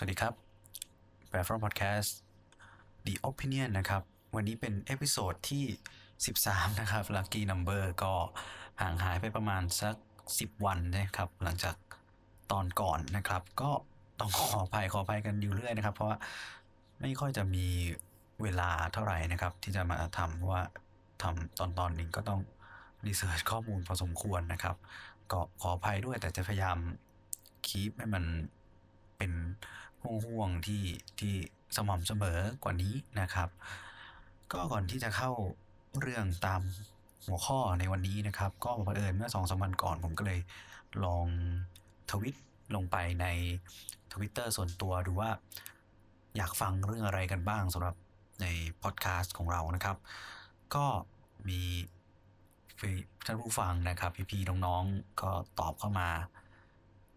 สวัสดีครับแพลตฟอร์มพอดแคสต์ The Opinion นะครับ วันนี้เป็น episode ที่ 13 นะครับ Lucky Number ก็ห่างหายไปประมาณสัก 10 วันนะครับ หลังจากตอนก่อนนะครับ ก็ต้องขออภัยขออภัยกันอยู่เรื่อยนะครับ เพราะว่าไม่ค่อยจะมีเวลาเท่าไหร่นะครับ ที่จะมาทำเพราะว่าทำตอนตอนหนึ่งก็ต้อง research ข้อมูลพอสมควรนะครับ ก็ขออภัยด้วยแต่จะพยายามคีปให้มันเป็น ห่วงๆที่ที่สม่ำเสมอกว่านี้นะครับ ก็ก่อนที่จะเข้าเรื่องตามหัวข้อในวันนี้นะครับ ก็บังเอิญเมื่อสองสามวันก่อนผมก็เลยลองทวิตลงไปในทวิตเตอร์ส่วนตัวดูว่าอยากฟังเรื่องอะไรกันบ้างสำหรับในพอดแคสต์ของเรานะครับ ก็มีท่านผู้ฟังนะครับ พี่ๆน้องๆก็ตอบเข้ามา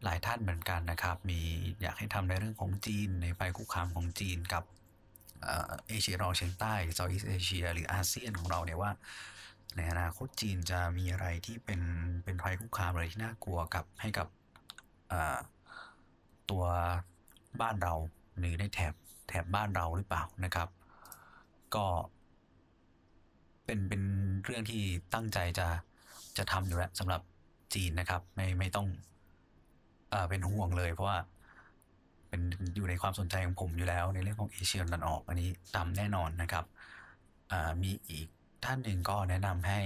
หลายท่านเหมือนกันนะครับ มีอยากให้ทำในเรื่องของจีนในภัยคุกคามของจีนกับเอเชียรองเฉียงใต้เซาท์อีสเอเชียหรืออาเซียนของเราเนี่ยว่า ในอนาคตจีนจะมีอะไรที่เป็นเป็นภัยคุกคามอะไรที่น่ากลัวกับให้กับตัวบ้านเราหรือในแถบแถบบ้านเราหรือเปล่านะครับ ก็เป็นเป็นเรื่องที่ตั้งใจจะจะทำอยู่แล้วสำหรับจีนนะครับ ไม่ไม่ต้อง เป็นห่วงเลย เพราะว่า เป็นอยู่ในความสนใจของผมอยู่แล้ว ในเรื่องของเอเชียตะวันออก อันนี้ตามแน่นอนนะครับมีอีกท่านหนึ่งก็แนะนำให้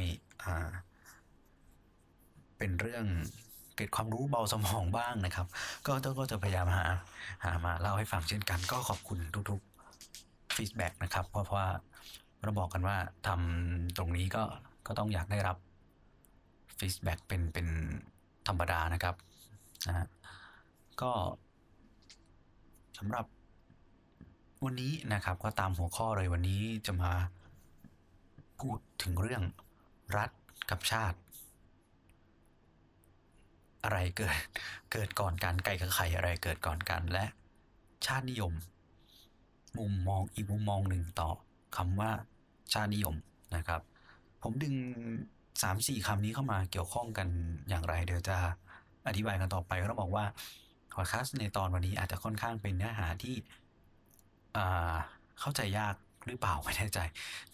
เป็นเรื่องเกิดความรู้เบาสมองบ้างนะครับ ก็ก็จะพยายามหาหามาเล่าให้ฟังเช่นกัน ก็ขอบคุณทุกๆ feedback นะครับ เพราะว่าเราบอกกันว่าทำตรงนี้ก็ก็ต้องอยากได้รับ feedback เป็นเป็นธรรมดานะครับนะ ก็สำหรับวันนี้นะครับ ก็ตามหัวข้อเลยวันนี้จะมาพูดถึงเรื่องรัฐกับชาติ อะไรเกิดเกิดก่อนกันไก่กับไข่อะไรเกิดก่อนกันและ ชาตินิยม มุมมองอีกมุมมองหนึ่งต่อคำว่าชาตินิยมนะครับ ผมดึงสามสี่คำนี้เข้ามาเกี่ยวข้องกันอย่างไร เดี๋ยวจะอธิบายกันต่อไปก็ต้องบอกว่า พอดแคสต์ในตอนวันนี้อาจจะค่อนข้างเป็นเนื้อหาที่เข้าใจยากหรือเปล่าไม่แน่ใจ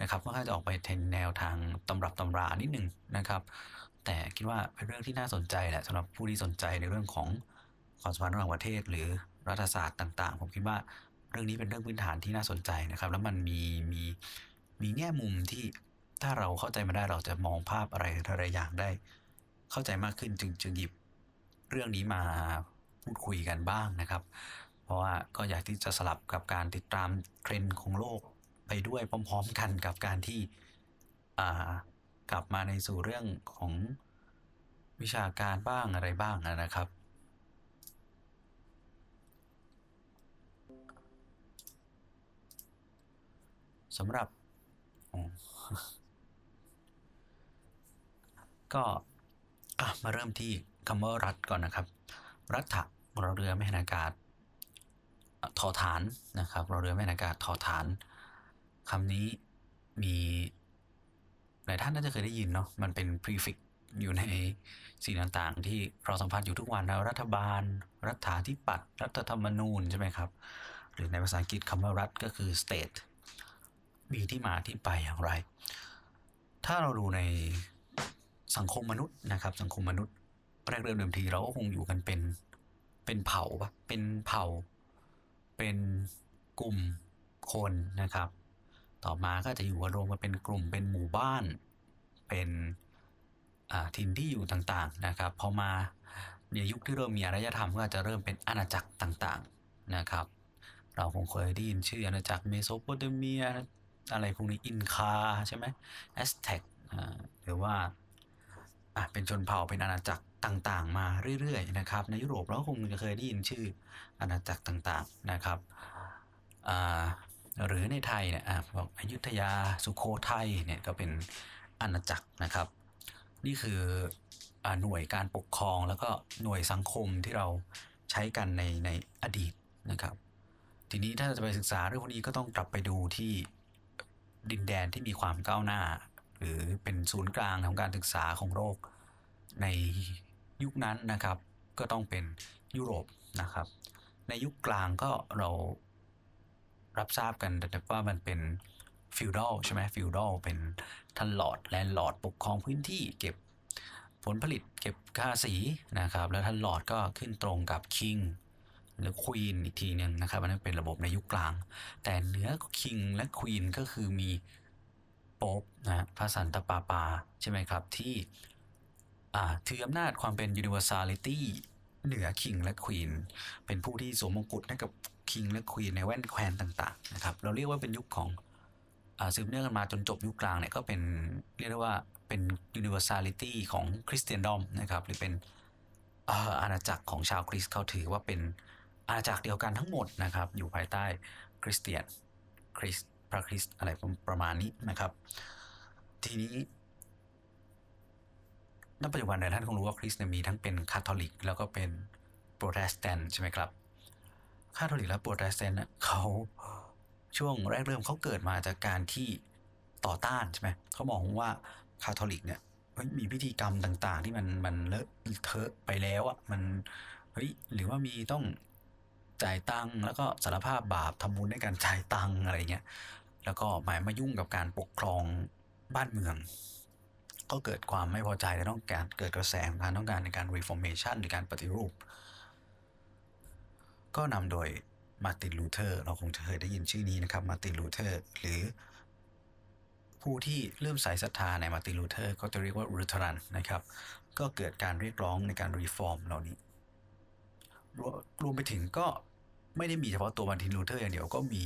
นะครับก็อาจจะออกไปทนแนวทางตำรับตำรานิดหนึ่งนะครับ แต่คิดว่าเป็นเรื่องที่น่าสนใจแหละสำหรับผู้ที่สนใจในเรื่องของความสัมพันธ์ระหว่างประเทศ หรือรัฐศาสตร์ต่าง ๆ ผมคิดว่าเรื่องนี้เป็นเรื่องพื้นฐานที่น่าสนใจนะครับ แล้วมันมีมีมีแง่มุมที่ถ้าเราเข้าใจมาได้เราจะมองภาพอะไรอะไรอย่างได้ เข้าใจมากขึ้นจึงจึงหยิบเรื่องนี้มา พูดคุยกันบ้างนะครับ เพราะว่าก็อยากที่จะสลับกับการติดตามเทรนด์ของโลกไปด้วยพร้อม ๆ กันกับการที่กลับมาในสู่เรื่องของวิชาการบ้างอะไรบ้างนะครับ สำหรับ ก็มาเริ่มที่คำว่ารัฐก่อนนะครับ รัฐะเราเรือแม่นอากาศทอฐานนะครับเราเรือแม่นอากาศทอฐานคำนี้มีหลายท่านน่าจะเคยได้ยินเนาะมันเป็น prefix อยู่ในสิ่งต่างๆ ที่เราสัมผัสอยู่ทุกวันนะรัฐบาล รัฐาธิปัตย์รัฐธรรมนูญใช่ไหมครับ หรือในภาษาอังกฤษคำว่ารัฐก็คือ state มีที่มาที่ไปอย่างไร ถ้าเราดูในสังคมมนุษย์นะครับ สังคมมนุษย์ แรกเริ่มเดิมทีเราก็คงอยู่กันเป็นเป็นเผ่าปะเป็นเผ่า เป็นกลุ่มคนนะครับ ต่อมาก็จะอยู่รวมกันเป็นกลุ่มเป็นหมู่บ้าน เป็นถิ่นที่อยู่ต่างๆนะครับพอมาในยุคที่เริ่มมีอารยธรรมก็จะเริ่มเป็นอาณาจักรต่างๆนะครับ เราคงเคยได้ยินชื่ออาณาจักรเมโสโปเตเมีย อะไรพวกนี้อินคาใช่ไหมแอซเท็กหรือว่าเป็นชนเผ่าเป็นอาณาจักร ต่างๆ มาเรื่อยๆนะครับ ในยุโรปเราคงจะเคยได้ยินชื่ออาณาจักรต่างๆนะครับหรือในไทยเนี่ยบอกอยุธยาสุโขทัยเนี่ยก็เป็นอาณาจักรนะครับ นี่คือหน่วยการปกครองแล้วก็หน่วยสังคมที่เราใช้กันในในอดีตนะครับ ทีนี้ถ้าจะไปศึกษาเรื่องพวกนี้ก็ต้องกลับไปดูที่ดินแดนที่มีความก้าวหน้า หรือเป็นศูนย์กลางของการศึกษาของโลกใน ยุคนั้นนะครับ ก็ต้องเป็นยุโรปนะครับ ในยุคกลางก็เรารับทราบกันแต่ว่ามันเป็น feudal ใช่ไหม feudal เป็นท่าน lord landlord ปกครองพื้นที่เก็บผลผลิตเก็บค่าสีนะครับ แล้วท่านหลอดก็ขึ้นตรงกับคิงหรือควีนอีกทีหนึ่งนะครับอันนั้นเป็นระบบในยุคกลาง แต่เหนือคิงและควีนก็คือมีโป๊ปนะพระสันตะปาปาใช่ไหมครับ ที่ ถืออำนาจความเป็น universality เหนือคิงและควีนเป็นผู้ที่สวมมงกุฎให้กับคิงและควีนในแว่นแควนต่างๆนะครับเราเรียกว่าเป็นยุคของสืบเนื่องกันมาจนจบยุคกลางเนี่ยก็เป็นเรียกได้ว่าเป็น universality ของ Christendom นะครับหรือเป็นอาณาจักรของชาวคริสต์เขาถือว่าเป็นอาณาจักรเดียวกันทั้งหมดนะครับอยู่ภายใต้คริสเตียนคริสต์พระคริสต์อะไรประมาณนี้นะครับ ทีนี้ ณปัจจุบันเนี่ยท่านคงรู้ว่าคริสต์มีทั้งเป็นคาทอลิก แล้วก็เป็นโปรเตสแตนต์ใช่ไหมครับคาทอลิกและโปรเตสแตนต์เขาช่วงแรกเริ่มเขาเกิดมาจากการที่ต่อต้านใช่ไหมเขามองว่าคาทอลิกเนี่ยมีพิธีกรรมต่าง ๆ ที่มันมันเลอะเทอะไปแล้วอะมันเฮ้ยหรือว่ามีต้องจ่ายตังค์แล้วก็สารภาพบาปทำบุญในการจ่ายตังค์อะไรเงี้ยแล้วก็หมายมายุ่งกับการปกครองบ้านเมือง ก็เกิดความไม่พอใจและต้องการเกิดกระแสการต้องการในการ reformation หรือการปฏิรูป ก็นำโดยมาร์ตินลูเทอร์เราคงเคยได้ยินชื่อนี้นะครับมาร์ตินลูเทอร์หรือ ผู้ที่เริ่มใส่ศรัทธาในมาร์ตินลูเทอร์ก็จะเรียกว่า Lutheran นะครับ ก็เกิดการเรียกร้องในการ reform เหล่านี้รวมไปถึงก็ไม่ได้มีเฉพาะตัวมาร์ตินลูเทอร์อย่างเดียวก็มี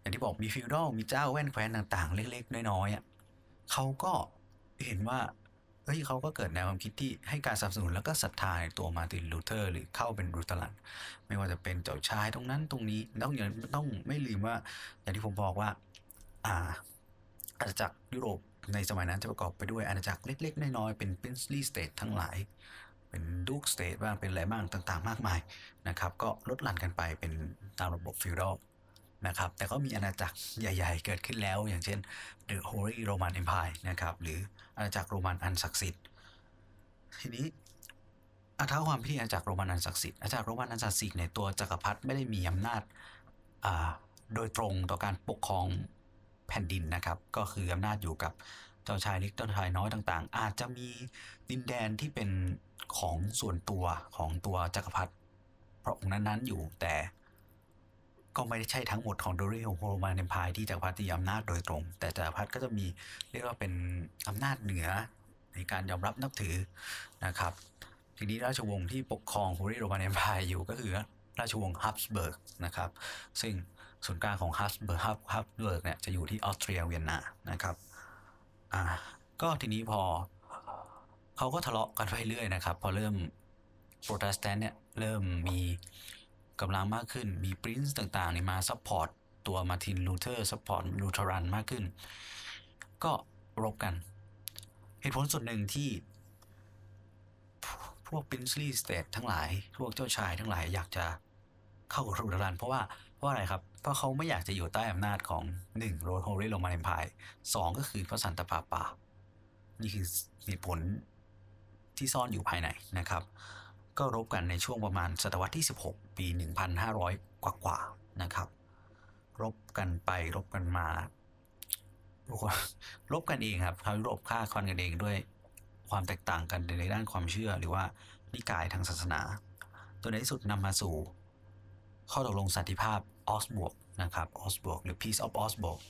อย่างที่บอกมี feudal มีเจ้าแว่นแคว้นต่างๆ เล็กๆ น้อยๆเขาก็ เห็นว่าเฮ้ยเขาก็เกิดแนวความคิดที่ให้การสนับสนุนแล้วก็ศรัทธาในตัวมาร์ตินลูเทอร์ หรือเข้าเป็น Lutheran ไม่ว่าจะเป็นเจ้าชายตรงนั้นตรงนี้ต้องอย่าต้องไม่ลืมว่า อย่างที่ผมบอกว่า อ่า อาณาจักรยุโรปในสมัยนั้นจะประกอบไปด้วยอาณาจักรเล็กๆ น้อยๆ เป็น princely state ทั้งหลาย เป็น duke state บ้างเป็นอะไรบ้างต่างๆ มากมายนะครับ ก็ลดหลั่นกันไปเป็นตามระบบ feudal นะครับ แต่ก็มีอาณาจักรใหญ่ ๆ เกิดขึ้นแล้ว อย่างเช่น The Holy Roman Empire นะครับ หรืออาณาจักรโรมันอันศักดิ์สิทธิ์ ทีนี้อาท้าความพี่อาณาจักรโรมันอันศักดิ์สิทธิ์อาณาจักรโรมันอันศักดิ์สิทธิ์ในตัวจักรพรรดิไม่ได้มีอำนาจโดยตรงต่อการปกครองแผ่นดินนะครับ ก็คืออำนาจอยู่กับเจ้าชายเล็กเจ้าชายน้อยต่างๆ อาจจะมีดินแดนที่เป็นของส่วนตัวของตัวจักรพรรดิพระองค์นั้นๆอยู่แต่ ก็ไม่ได้ใช่ทั้งหมดของตัว Holy Roman Empire ที่จักรพรรดิอำนาจโดยตรง แต่จักรพรรดิก็จะมีเรียกว่าเป็นอำนาจเหนือในการยอมรับนับถือนะครับทีนี้ราชวงศ์ที่ปกครอง Holy Roman Empire อยู่ก็คือราชวงศ์ฮับสเบิร์กนะครับซึ่งศูนย์กลางของฮับสเบิร์กฮับสเบิร์กเนี่ยจะอยู่ที่ออสเตรียเวียนนานะครับอ่าก็ทีนี้พอเขาก็ทะเลาะกันไปเรื่อยนะครับ พอเริ่มโปรเตสแตนต์เนี่ยเริ่มมี กำลังมากขึ้น มี prince ต่างๆนี่มา support ตัวมาร์ตินลูเทอร์ support Lutheran มากขึ้น ก็รบกัน เหตุผลส่วนหนึ่งที่ พวก princely state ทั้งหลาย พวกเจ้าชายทั้งหลายอยากจะเข้ากับ Lutheran เพราะว่าเพราะอะไรครับ เพราะเขาไม่อยากจะอยู่ใต้อำนาจของ Holy Roman Empireสองก็คือพระสันตะปาปา นี่คือเหตุผลที่ซ่อนอยู่ภายในนะครับ ก็รบกันในช่วงประมาณศตวรรษที่ 16 ปี 1,500 กว่ากว่านะครับ รบกันไปรบกันมา รบกันเองครับเขารบฆ่าคอนกันเองด้วยความแตกต่างกันในด้านความเชื่อหรือว่านิกายทางศาสนา ตัวในที่สุดนำมาสู่ ข้อตกลงสันติภาพออสบวกนะครับออสบวกหรือ Peace of Augsburg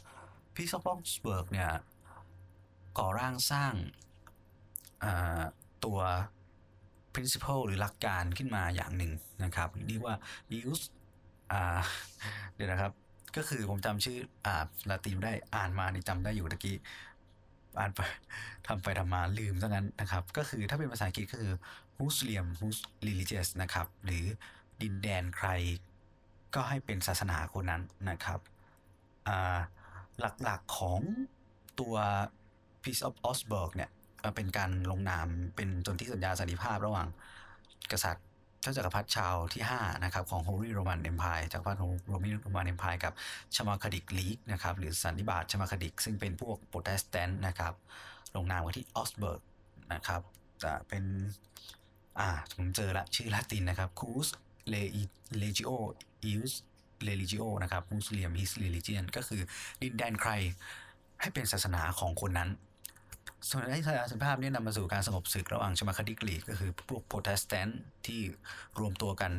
Peace of Augsburg เนี่ยก่อร่างสร้างตัว principle หรือหลักการขึ้นมาอย่างหนึ่งนะครับเรียกว่า use อ่าเดี๋ยวนะครับ ก็คือผมจำชื่ออ่าลาตินได้อ่านมานี่จำได้อยู่ตะกี้อ่านไปทำไปทำมาลืมซะงั้นนะครับ ก็คือถ้าเป็นภาษาอังกฤษก็คือ Muslim Mus religious นะครับ หรือดินแดนใครก็ให้เป็นศาสนาคนนั้นนะครับหลักๆของตัว Peace of Augsburg เนี่ย เป็นการลงนามเป็นจนที่สัญญาสันติภาพระหว่างกษัตริย์เจ้าจักรพรรดิชาร์ลส์ที่ 5 นะครับ ของ Holy Roman Empire จักรพรรดิโรมัน Roman Empire กับ Schmalkaldic League นะครับ หรือสันนิบาต Schmalkaldic ซึ่งเป็นพวกโปรเตสแตนต์นะครับ ลงนามกันที่ออสเบิร์กนะครับจะเป็นอ่าผมเจอละชื่อลาตินนะครับ cuius regio, eius religio นะครับ whose realm, his religion ก็คือดินแดนใครให้เป็นศาสนาของคนนั้น ส่วนไอ้สันติภาพนี้นำมาสู่การสงบศึกระหว่าง Schmalkaldic League ก็คือพวกโปรเตสแตนต์ที่รวมตัวกัน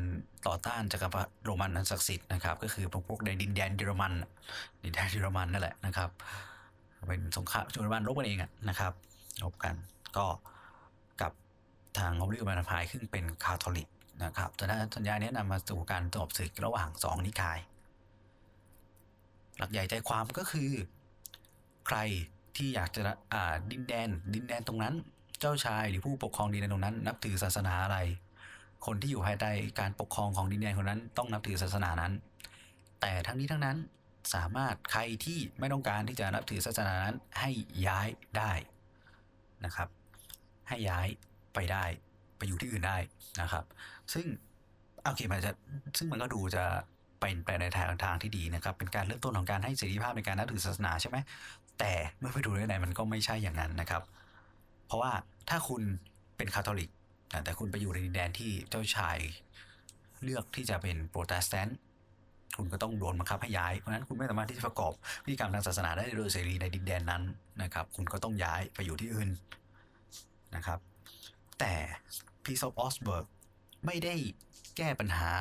ต่อต้านจักรพรรดิโรมันอันศักดิ์สิทธิ์นะครับ ก็คือพวกในดินแดนเยอรมันดินแดนเยอรมันนั่นแหละนะครับ เป็นสงครามเยอรมันรบกันเองนะครับรบกันก็กับทางฮอลลีวูดมาพายขึ้นเป็นคาทอลิกนะครับแต่ถ้าสัญญานี้นำมาสู่การสงบศึกระหว่างสองนิกาย หลักใหญ่ใจความก็คือ ใคร ที่อยากจะอ่าดินแดน ดินแดนตรงนั้น เจ้าชายหรือผู้ปกครองดินแดนตรงนั้น นับถือศาสนาอะไร คนที่อยู่ภายใต้การปกครองของดินแดนคนนั้น ต้องนับถือศาสนานั้น แต่ทั้งนี้ทั้งนั้นสามารถใครที่ไม่ต้องการที่จะนับถือศาสนานั้นให้ย้ายได้นะครับ ให้ย้ายไปได้ไปอยู่ที่อื่นได้นะครับ ซึ่งโอเคมันจะซึ่งมันก็ดูจะ เป็นไปในทางทางที่ดีนะครับ เป็นการเริ่มต้นของการให้เสรีภาพในการนับถือศาสนาใช่ไหมแต่เมื่อไปดูในไหนมันก็ไม่ใช่อย่างนั้นนะครับ เพราะว่าถ้าคุณเป็นคาทอลิกแต่คุณไปอยู่ในดินแดนที่เจ้าชายเลือกที่จะเป็นโปรเตสแตนต์คุณก็ต้องโดนบังคับให้ย้าย เพราะนั้นคุณไม่สามารถที่จะประกอบพิธีกรรมทางศาสนาได้โดยเสรีในดินแดนนั้นนะครับ คุณก็ต้องย้ายไปอยู่ที่อื่นนะครับ แต่ Peace of Augsburg ไม่ได้แก้ปัญหา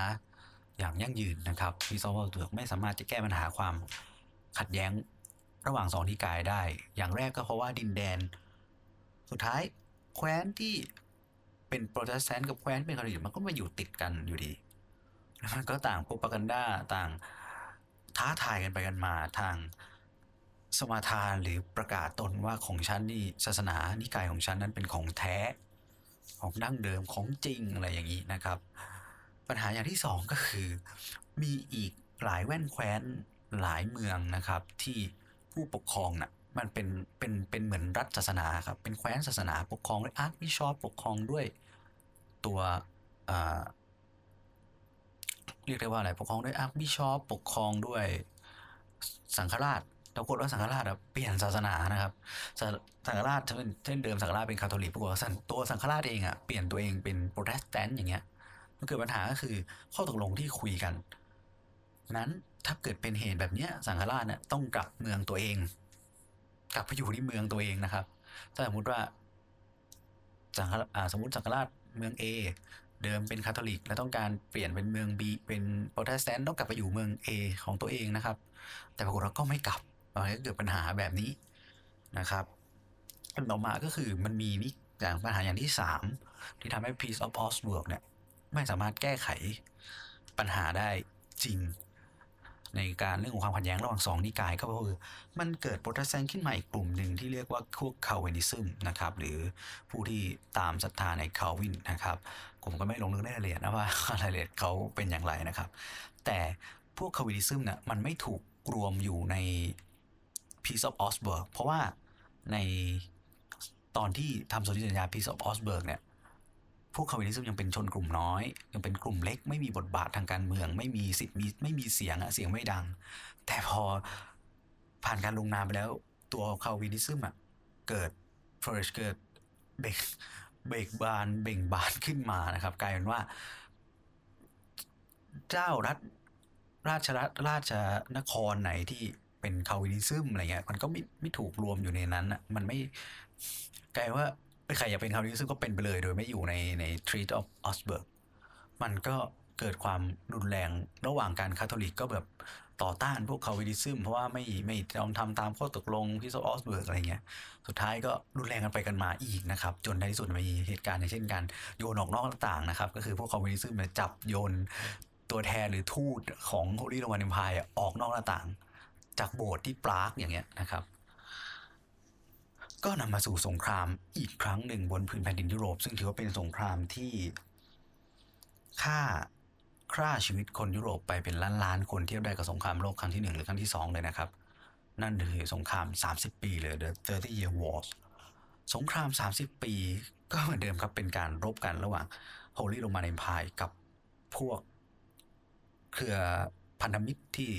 อย่างยั่งยืนนะครับ Peace of Augsburg ไม่สามารถจะแก้ปัญหาความขัดแย้งระหว่างสองนิกายได้ อย่างแรกก็เพราะว่าดินแดน สุดท้ายแคว้นที่เป็นโปรเตสแตนต์กับแคว้นเป็นคาทอลิกมันก็มาอยู่ติดกันอยู่ดีแล้วมันก็ต่าง propaganda ต่างท้าทายกันไปกันมาต่างสมาทานหรือประกาศตนว่าของฉันนี่ศาสนานิกายของฉันนั้นเป็นของแท้ ของดั้งเดิมของจริงอะไรอย่างนี้นะครับ ปัญหาอย่างที่สองก็คือ มีอีกหลายแว่นแคว้นหลายเมืองนะครับ ที่ผู้ปกครองนะ่ะมันเป็นเป็นเป็นเหมือนรัฐศาสนาครับ เป็นแคว้นศาสนาปกครองด้วย archbishop ปกครองด้วยตัวเรียกได้ว่าอะไรปกครองด้วย archbishop ปกครองด้วยสังฆราชปรากฏว่าสังฆราชเปลี่ยนศาสนานะครับ สังฆราชเช่นเดิมสังฆราชเป็นคาทอลิกปรากฏว่าตัวสังฆราชเองอะเปลี่ยนตัวเองเป็นโปรเตสแตนต์อย่างเงี้ย มันเกิดปัญหาก็คือข้อตกลงที่คุยกันนั้นถ้าเกิดเป็นเหตุแบบนี้สังฆราชเนี่ยต้องกลับเมืองตัวเอง กลับไปอยู่ที่เมืองตัวเองนะครับ ถ้าสมมติว่าสังฆสมมติสังฆราชเมือง A เดิมเป็นคาทอลิก แล้วต้องการเปลี่ยนเป็นเมือง B เป็นโปรเตสแตนต์ต้องกลับไปอยู่เมือง A ของตัวเองนะครับ แต่ปรากฏว่าก็ไม่กลับมันก็เกิดปัญหาแบบนี้นะครับอันต่อมาก็คือมันมีนี่อย่างปัญหาอย่างที่สามที่ทำให้ Peace of Augsburg เนี่ย ไม่สามารถแก้ไขปัญหาได้จริง ในการเรื่องของความขัดแย้งระหว่างสองนิกายก็คือมันเกิดโปรเตสแตนต์ขึ้นมาอีกกลุ่มหนึ่งที่เรียกว่าพวก Calvinism นะครับหรือผู้ที่ตามศรัทธาใน Calvin นะครับผมก็ไม่ลงลึกในรายละเอียดนะว่ารายละเอียดเขาเป็นอย่างไรนะครับ แต่พวก Calvinism เนี่ยมันไม่ถูกรวมอยู่ใน Peace of Augsburg เพราะว่าในตอนที่ทำสนธิสัญญา Peace of Augsburg เนี่ย พวก Calvinism ยังเป็นชนกลุ่มน้อย ยังเป็นกลุ่มเล็ก ไม่มีบทบาททางการเมือง ไม่มีสิทธิ์มีไม่มีเสียงอะเสียงไม่ดัง แต่พอผ่านการลงนามไปแล้ว ตัว Calvinism อะเกิด flourish เกิดเบิกเบิกบานเบ่งบานขึ้นมานะครับ กลายเป็นว่า เจ้ารัฐราชรัฐราชนครไหนที่เป็น Calvinism อะไรเงี้ยมันก็ไม่ไม่ถูกรวมอยู่ในนั้นอะมันไม่กลายว่า ใครอยากเป็น Calvinism ก็เป็นไปเลย โดยไม่อยู่ในใน Treaty of Augsburg มันก็เกิดความรุนแรงระหว่างการคาทอลิกก็แบบต่อต้านพวก Calvinism เพราะว่าไม่ไม่ยอมทำตามข้อตกลง Peace of Augsburg อะไรเงี้ย สุดท้ายก็รุนแรงกันไปกันมาอีกนะครับ จนในที่สุดมีเหตุการณ์เช่นการโยนออกนอกหน้าต่างนะครับ ก็คือพวก Calvinism จับโยนตัวแทนหรือทูตของโฮลี่โรมันเอ็มพายออกนอกหน้าต่าง จากโบสถ์ที่ปรากอย่างเงี้ยนะครับ ก็นำมาสู่สงครามอีกครั้งหนึ่งบนพื้นแผ่นดินยุโรป ซึ่งถือว่าเป็นสงครามที่ฆ่าฆ่าชีวิตคนยุโรปไปเป็นล้านล้านคนเทียบได้กับสงครามโลกครั้งที่หนึ่งหรือครั้งที่สองเลยนะครับ นั่นคือสงคราม 30 ปีเลย The 30 Year Wars สงคราม 30 ปีก็เหมือนเดิมครับเป็นการรบกันระหว่าง Holy Roman Empire กับพวกเครือพันธมิตรที่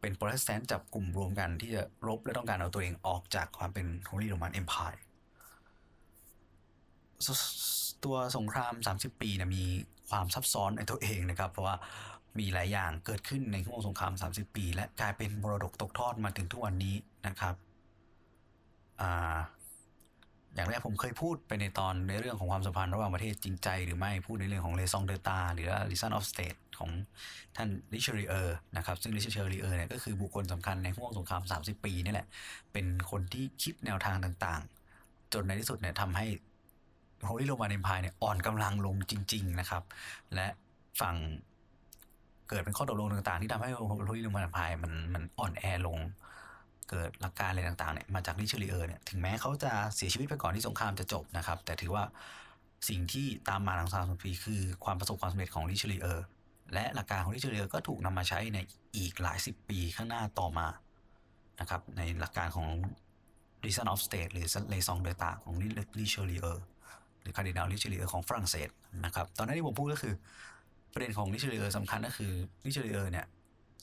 เป็นโปรเตสแตนต์จับกลุ่มรวมกันที่จะรบและต้องการเอาตัวเองออกจากความเป็น Holy Roman Empire ตัวสงคราม 30 ปีนะมีความซับซ้อนในตัวเองนะครับ เพราะว่ามีหลายอย่างเกิดขึ้นในช่วงสงคราม 30 ปี และกลายเป็นมรดกตกทอดมาถึงทุกวันนี้นะครับ อย่างแรกผมเคยพูดไปในตอนในเรื่องของความสัมพันธ์ระหว่างประเทศจริงใจหรือไม่พูดในเรื่องของเลซองเดตาหรือ Reason of State ของท่านริชารีเออร์นะครับซึ่งริชารีเออร์เนี่ยก็คือบุคคลสำคัญในห่วงสงคราม 30 ปีนี่แหละ เป็นคนที่คิดแนวทางต่างๆ จนในที่สุดเนี่ยทำให้โฮลิโรมันเอ็มพายเนี่ยอ่อนกำลังลงจริง ๆนะครับ และฝั่งเกิดเป็นข้อตกลงต่างๆ ที่ทำให้ Holy Roman Empire มันมันอ่อนแอลง เกิดหลักการอะไรต่างๆเนี่ยมาจากริชารีเออร์เนี่ยถึงแม้เขาจะเสียชีวิตไปก่อนที่สงครามจะจบนะครับ แต่ถือว่าสิ่งที่ตามมาหลังสามสิบปีคือความประสบความสำเร็จของริชารีเออร์และหลักการของริชารีเออร์ก็ถูกนำมาใช้ในอีกหลายสิบปีข้างหน้าต่อมานะครับในหลักการของ Reason of State หรือ Raison d'Etat ของริชารีเออร์หรือคาร์ดินัลริชารีเออร์ของฝรั่งเศสนะครับตอนนั้นที่ผมพูดก็คือประเด็นของริชารีเออร์สำคัญก็คือริชารีเออร์เนี่ย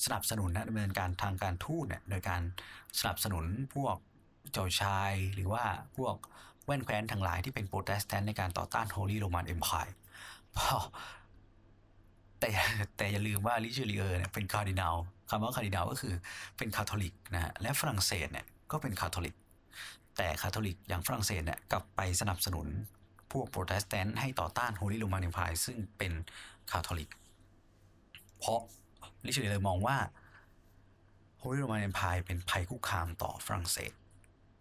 สนับสนุนนะดำเนินการทางการทูตเนี่ยโดยการสนับสนุนพวกเจ้าชาย หรือว่าพวกแว่นแคว้นทั้งหลายที่เป็นโปรเตสแตนต์ในการต่อต้าน Holy Roman Empire แต่แต่อย่าลืมว่าลิเชลีเออร์เนี่ยเป็นคาร์ดินัลคำว่าคาร์ดินัลก็คือเป็นคาทอลิกนะฮะและฝรั่งเศสเนี่ยก็เป็นคาทอลิก แต่คาทอลิกอย่างฝรั่งเศสเนี่ยกลับไปสนับสนุนพวกโปรเตสแตนต์ให้ต่อต้าน Holy Roman Empire ซึ่งเป็นคาทอลิก เพราะ ลิชลีเออร์มองว่า Holy Roman Empire เป็นภัยคุกคามต่อฝรั่งเศส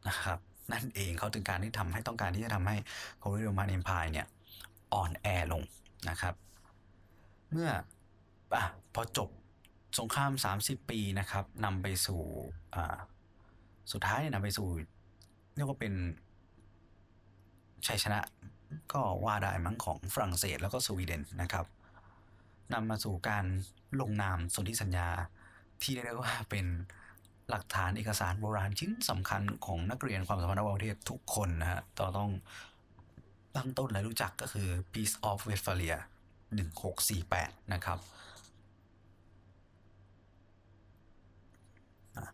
นะครับนั่นเองเขาถึงการที่ทำให้ต้องการที่จะทำให้ Holy Roman Empire เนี่ยอ่อนแอลงนะครับ เมื่ออพอจบสงคราม 30 ปีนะครับนำไปสู่สุดท้ายนำไปสู่เรียกว่าเป็นชัยชนะก็ว่าได้มั้งของฝรั่งเศสแล้วก็สวีเดนนะครับนำมาสู่การลงนามสนธิสัญญา ที่เรียกว่าเป็นหลักฐานเอกสารโบราณชิ้นสำคัญของนักเรียนความสัมพันธ์ระหว่างประเทศทุกคนนะฮะต่อต้องตั้งต้นและรู้จักก็คือ Peace of Westphalia 1648 นะครับ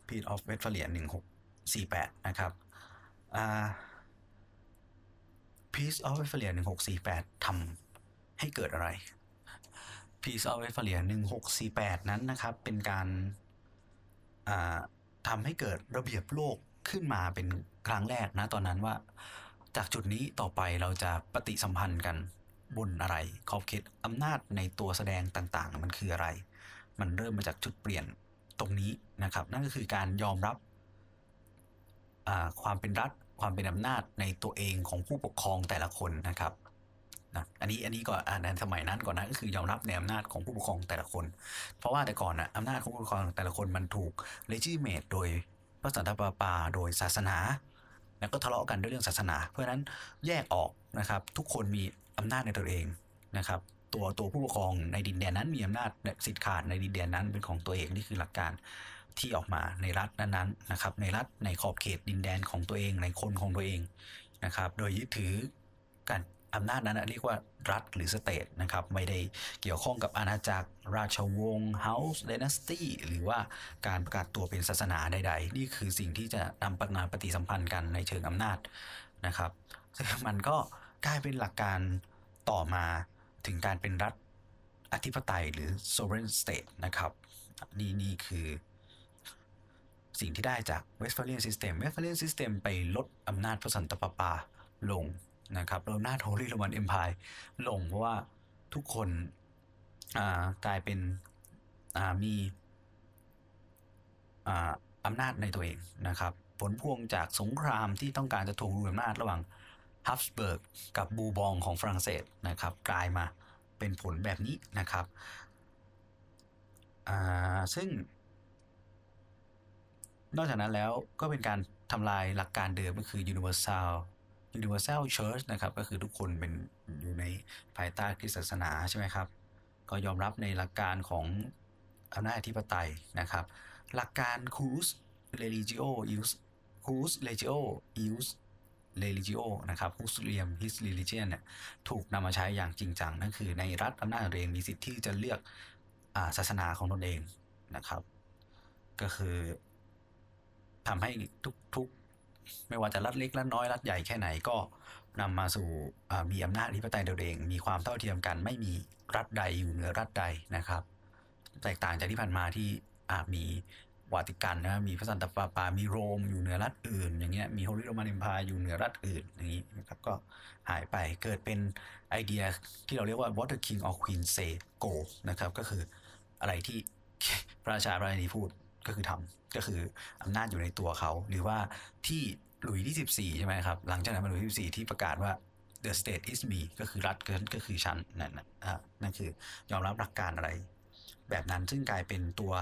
Peace of Westphalia 1648 นะครับ Peace of Westphalia 1648ทำให้เกิดอะไร Peace of Westphalia 1648 นั้นนะครับ เป็นการทำให้เกิดระเบียบโลกขึ้นมาเป็นครั้งแรกนะตอนนั้นว่า จากจุดนี้ต่อไปเราจะปฏิสัมพันธ์กันบนอะไรขอบเขตอำนาจในตัวแสดงต่างๆ มันคืออะไร มันเริ่มมาจากจุดเปลี่ยนตรงนี้นะครับ นั่นก็คือการยอมรับความเป็นรัฐ ความเป็นอำนาจในตัวเองของผู้ปกครองแต่ละคนนะครับ นะอันนี้อันนี้ก็อ่านในสมัยนั้นก่อนนะก็คือยอมรับในอำนาจของผู้ปกครองแต่ละคน เพราะว่าแต่ก่อนนะอำนาจของผู้ปกครองแต่ละคนมันถูกเลจิเมตโดยพระสันตะปาปาโดยศาสนา แล้วก็ทะเลาะกันด้วยเรื่องศาสนา เพราะฉะนั้นแยกออกนะครับ ทุกคนมีอำนาจในตัวเองนะครับ ตัวตัวผู้ปกครองในดินแดนนั้นมีอำนาจสิทธิ์ขาดในดินแดนนั้นเป็นของตัวเองนี่คือหลักการที่ออกมาในรัฐนั้นๆนะครับ ในรัฐในขอบเขตดินแดนของตัวเองในคนของตัวเองนะครับ โดยยึดถือการ อำนาจนั้นเรียกว่ารัฐหรือ state นะครับไม่ได้เกี่ยวข้องกับอาณาจักร ราชวงศ์เฮาส์เดน a สตี้หรือว่าการประกาศตัวเป็นศาสนาใด ๆ นี่คือสิ่งที่จะนำปัญหาปฏิสัมพันธ์กันในเชิงอำนาจนะครับซึ่งมันก็กลายเป็นหลักการต่อมาถึงการเป็นรัฐอธิปไตยหรือ sovereign state นะครับ นี่นี่คือสิ่งที่ได้จาก Westphalian System Westphalian System ไปลดอำนาจพระสันตะปาปาลง นะครับอำนาโฮลี่โรมันเอ็มพายลงเพราะว่าทุกคนกลายเป็นมีอำนาจในตัวเองนะครับ ผลพวงจากสงครามที่ต้องการจะทวงรุอำนาจระหว่างฮับสเบิร์กกับบูบองของฝรั่งเศสนะครับ กลายมาเป็นผลแบบนี้นะครับซึ่ง นอกจากนั้นแล้วก็เป็นการทำลายหลักการเดิมก็คือ universal universal church นะครับก็คือทุกคนเป็นอยู่ในภายใต้คริสตศาสนาใช่ไหมครับ ก็ยอมรับในหลักการของอำนาจอธิปไตยนะครับ หลักการ cus religio ius cus legio ius religio นะครับ cus liam his religion เนี่ยถูกนำมาใช้อย่างจริงจัง นั่นคือในรัฐอำนาจเองมีสิทธิ์ที่จะเลือกศาสนาของตนเองนะครับ ก็คือทำให้ทุก ไม่ว่าจะรัฐเล็กรัฐน้อยรัฐใหญ่แค่ไหนก็นำมาสู่มีอำนาจอธิปไตยตัวเอง มีความเท่าเทียมกัน ไม่มีรัฐใดอยู่เหนือรัฐใดนะครับ แตกต่างจากที่ผ่านมาที่อามีวาติกันนะมีพระสันตะปาปา มีโรมอยู่เหนือรัฐอื่น อย่างเงี้ย มีโฮลิโรมันเอมพายอยู่เหนือรัฐอื่น อย่างนี้นะครับ ก็หายไป เกิดเป็นไอเดียที่เราเรียกว่า what the king or queen say go นะครับ ก็คืออะไรที่พระราชาพระราชินีพูด ก็คือทำก็คืออำนาจอยู่ในตัวเขา หรือว่าที่หลุยที่ 14 ใช่ไหมครับ หลังจากนั้นมาหลุยที่14 ที่ประกาศว่า the state is me ก็คือรัฐก็คือฉันนั่นนะนั่นคือยอมรับหลักการอะไร แบบนั้นซึ่งกลายเป็นตัว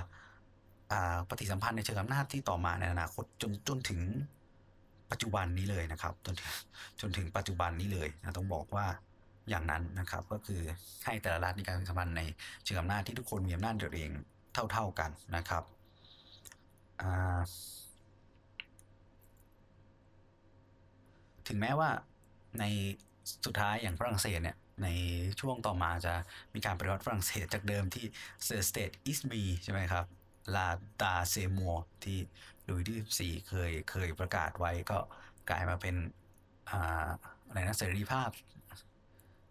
ปฏิสัมพันธ์ในเชิงอำนาจที่ต่อมาในอนาคตจนจนถึงปัจจุบันนี้เลยนะครับ จนจนถึงปัจจุบันนี้เลยนะต้องบอกว่าอย่างนั้นนะครับ ก็คือให้แต่ละรัฐมีการสัมพันธ์ในเชิงอำนาจที่ทุกคนมีอำนาจตัวเองเท่า ๆกันนะครับ ถึงแม้ว่าในสุดท้ายอย่างฝรั่งเศสเนี่ย ในช่วงต่อมาจะมีการปฏิวัติฝรั่งเศสจากเดิมที่ the state is me ใช่ไหมครับ L'État, c'est moi ที่หลุยส์ที่14เคยเคยประกาศไว้ก็กลายมาเป็นอะไรนะเสรีภาพ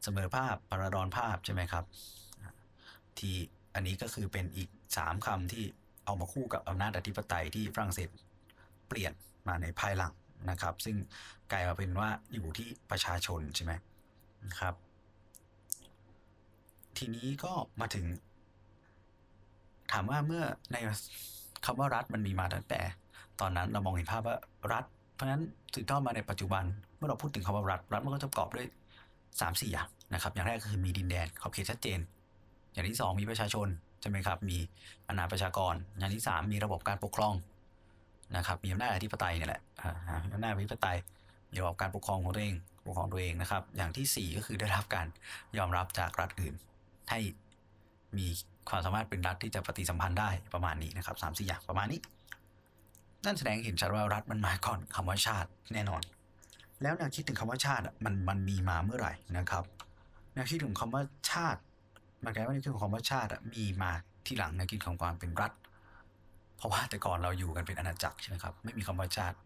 เสมอภาคภราดรภาพใช่ไหมครับ ที่อันนี้ก็คือเป็นอีกสามคำที่ เอามาคู่กับอำนาจอธิปไตยที่ฝรั่งเศสเปลี่ยนมาในภายหลังนะครับ ซึ่งกลายมาเป็นว่าอยู่ที่ประชาชนใช่ไหมนะครับ ทีนี้ก็มาถึง ถามว่าเมื่อในคำว่ารัฐมันมีมาตั้งแต่ ตอนนั้นเรามองเห็นภาพว่ารัฐ เพราะฉะนั้นสืบทอดมาในปัจจุบัน เมื่อเราพูดถึงคำว่ารัฐ รัฐมันก็จะประกอบด้วย3ามสี่อย่างนะครับ อย่างแรกก็คือมีดินแดนขอบเขตชัดเจน อย่างที่ 2 มีประชาชน ใช่ไหมครับ มีอาณาประชากรอย่างที่3มีระบบการปกครองนะครับ มีอำนาจอธิปไตยนี่แหละอำนาจอธิปไตยมีระบบการปกครองของตัวเองปกครองตัวเองนะครับ อย่างที่ 4 ก็คือได้รับการยอมรับจากรัฐอื่น ให้มีความสามารถเป็นรัฐที่จะปฏิสัมพันธ์ได้ประมาณนี้นะครับสามสี่อย่างประมาณนี้ นั่นแสดงเห็นชัดว่ารัฐมันมาก่อนคำว่าชาติแน่นอน แล้วแนวคิดถึงคำว่าชาติมันมันมีมาเมื่อไหร่นะครับแนวคิดถึงคำว่าชาติ มันกลายว่าแนวคิดของคำว่าชาติมีมาที่หลังแนวคิดของความเป็นรัฐ เพราะว่าแต่ก่อนเราอยู่กันเป็นอาณาจักรใช่ไหมครับ ไม่มีคำว่าชาติ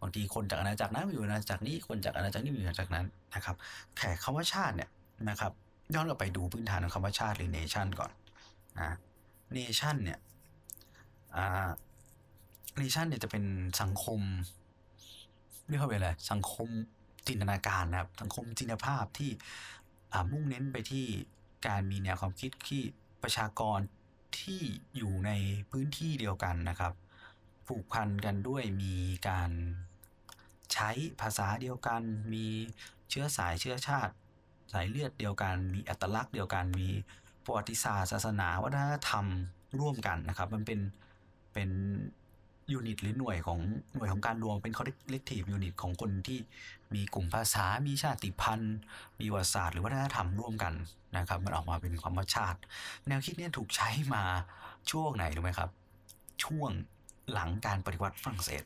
บางทีคนจากอาณาจักรนั้นอยู่อาณาจักรนี้คนจากอาณาจักรนี้อยู่อาณาจักรนั้นนะครับแค่คำว่าชาติเนี่ยนะครับย้อนกลับไปดูพื้นฐานของคำว่าชาติหรือเนชั่นก่อนนะเนชั่นเนี่ยเนชั่นเนี่ยจะเป็นสังคมเรียกว่าเป็นอะไรสังคมจินตนาการนะครับ สังคมจินตภาพที่มุ่งเน้นไปที่ การมีแนวความคิดที่ประชากรที่อยู่ในพื้นที่เดียวกันนะครับ ผูกพันกันด้วยมีการใช้ภาษาเดียวกัน มีเชื้อสายเชื้อชาติ สายเลือดเดียวกัน มีอัตลักษณ์เดียวกัน มีประวัติศาสตร์ศาสนาวัฒนธรรมร่วมกันนะครับ มันเป็นเป็น ยูนิตหรือหน่วยของหน่วยของการรวมเป็น collective unit ของคนที่มีกลุ่มภาษา มีชาติพันธุ์ มีวัฒนศาสตร์หรือวัฒนธรรมร่วมกันนะครับ มันออกมาเป็นความว่าชาติ แนวคิดนี้ถูกใช้มาช่วงไหนรู้ไหมครับ ช่วงหลังการปฏิวัติฝรั่งเศส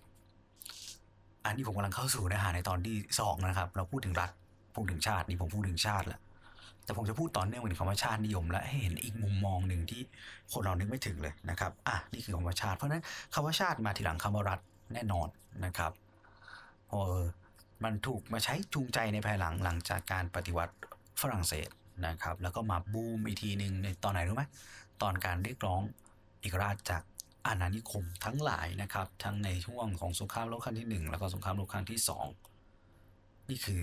อันนี้ผมกำลังเข้าสู่เนื้อหาในตอนที่สองนะครับ เราพูดถึงรัฐพูดถึงชาตินี่ผมพูดถึงชาติแหละ แต่ผมจะพูดต่อเนื่องไปถึงคำว่าชาตินิยม และให้เห็นอีกมุมมองหนึ่งที่คนเรานึกไม่ถึงเลยนะครับอะนี่คือคำว่าชาติ เพราะฉะนั้นคำว่าชาติมาทีหลังคำว่ารัฐแน่นอนนะครับพอมันถูกมาใช้จูงใจในภายหลังหลังจากการปฏิวัติฝรั่งเศสนะครับ แล้วก็มาบูมอีกทีหนึ่งในตอนไหนรู้ไหมตอนการเรียกร้องเอกราชจากอาณานิคมทั้งหลายนะครับ ทั้งในช่วงของสงครามโลกครั้งที่ 1 แล้วก็สงครามโลกครั้งที่ 2 นี่คือ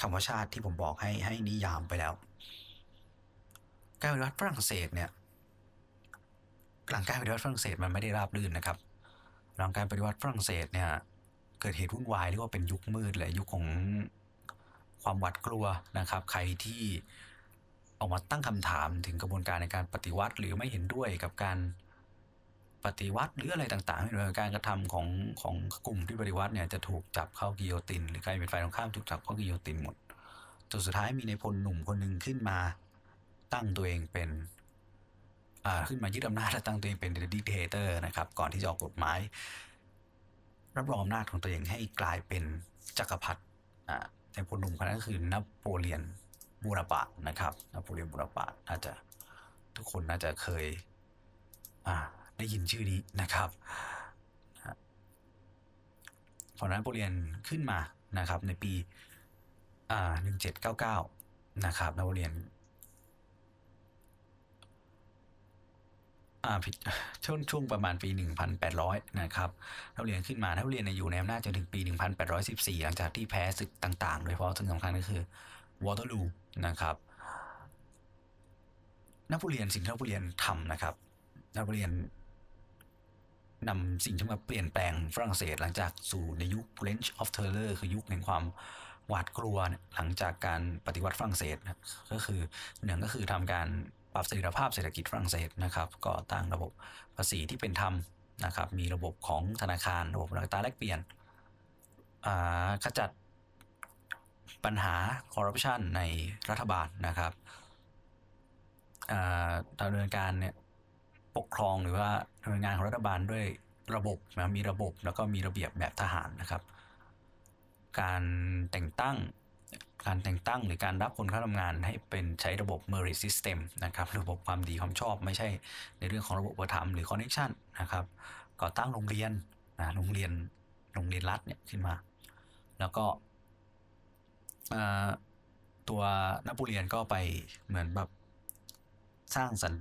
คำว่าชาติที่ผมบอกให้ให้นิยามไปแล้วการปฏิวัติฝรั่งเศสเนี่ย หลังการปฏิวัติฝรั่งเศสมันไม่ได้ราบรื่นนะครับ หลังการปฏิวัติฝรั่งเศสเนี่ย เกิดเหตุวุ่นวายเรียกว่าเป็นยุคมืดเลยยุคของความหวาดกลัวนะครับ ใครที่ออกมาตั้งคำถามถึงกระบวนการในการปฏิวัติ หรือไม่เห็นด้วยกับการ ปฏิวัติหรืออะไรต่างๆไม่ว่าการกระทำของของกลุ่มที่ปฏิวัติเนี่ยจะถูกจับเข้ากิโยติน หรือใครเป็นฝ่ายตรงข้ามถูกจับเข้ากิโยตินหมดจนสุดท้ายมีในพลหนุ่มคนหนึ่งขึ้นมาตั้งตัวเองเป็นอ่าขึ้นมายึดอำนาจและตั้งตัวเองเป็นดิเตเตอร์นะครับ ก่อนที่จะออกกฎหมาย รับรองอำนาจของตัวเองให้กลายเป็นจักรพรรดิอ่าในพลหนุ่มคนนั้นก็คือนโปเลียนบูราปานะครับนโปเลียนบูราปาน่าจะทุกคนน่าจะเคย อ่า ได้ยินชื่อนี้นะครับพอนั้นโปเลียนขึ้นมานะครับ ในปีอ่าหนึ่งเจ็ดเก้าเก้านะครับนโปเลียนอ่าผิดช่วงช่วงประมาณปี 1,800 นะครับนโปเลียนขึ้นมานโปเลียนอยู่ในอำนาจจนถึงปี 1,814 หลังจากที่แพ้ศึกต่างๆ โดยเฉพาะซึ่งสำคัญก็คือวอเตอร์ลูนะครับนโปเลียนสิ่งที่นโปเลียนทำนะครับนโปเลียน นำสิ่งที่มาเปลี่ยนแปลงฝรั่งเศสหลังจากสู่ในยุค Reign of Terror คือยุคแห่งความหวาดกลัวหลังจากการปฏิวัติฝรั่งเศสก็คือหนึ่งก็คือทำการปรับเสถียรภาพเศรษฐกิจฝรั่งเศสนะครับก็ตั้งระบบภาษีที่เป็นธรรมนะครับมีระบบของธนาคารระบบอัตราแลกเปลี่ยนขจัดปัญหาคอร์รัปชันในรัฐบาลนะครับดำเนินการเนี่ย ปกครองหรือว่าดำเนินงานของรัฐบาลด้วยระบบนะมีระบบแล้วก็มีระเบียบแบบทหารนะครับ การแต่งตั้งการแต่งตั้งหรือการรับคนเข้าทำงานให้เป็นใช้ระบบ merit system นะครับระบบความดีความชอบไม่ใช่ในเรื่องของระบบประธรรมหรือ connection นะครับก่อตั้งโรงเรียนนะโรงเรียนโรงเรียนรัฐเนี่ยขึ้นมา แล้วก็ตัวนโปเลียนก็ไปเหมือนแบบ สร้างสัน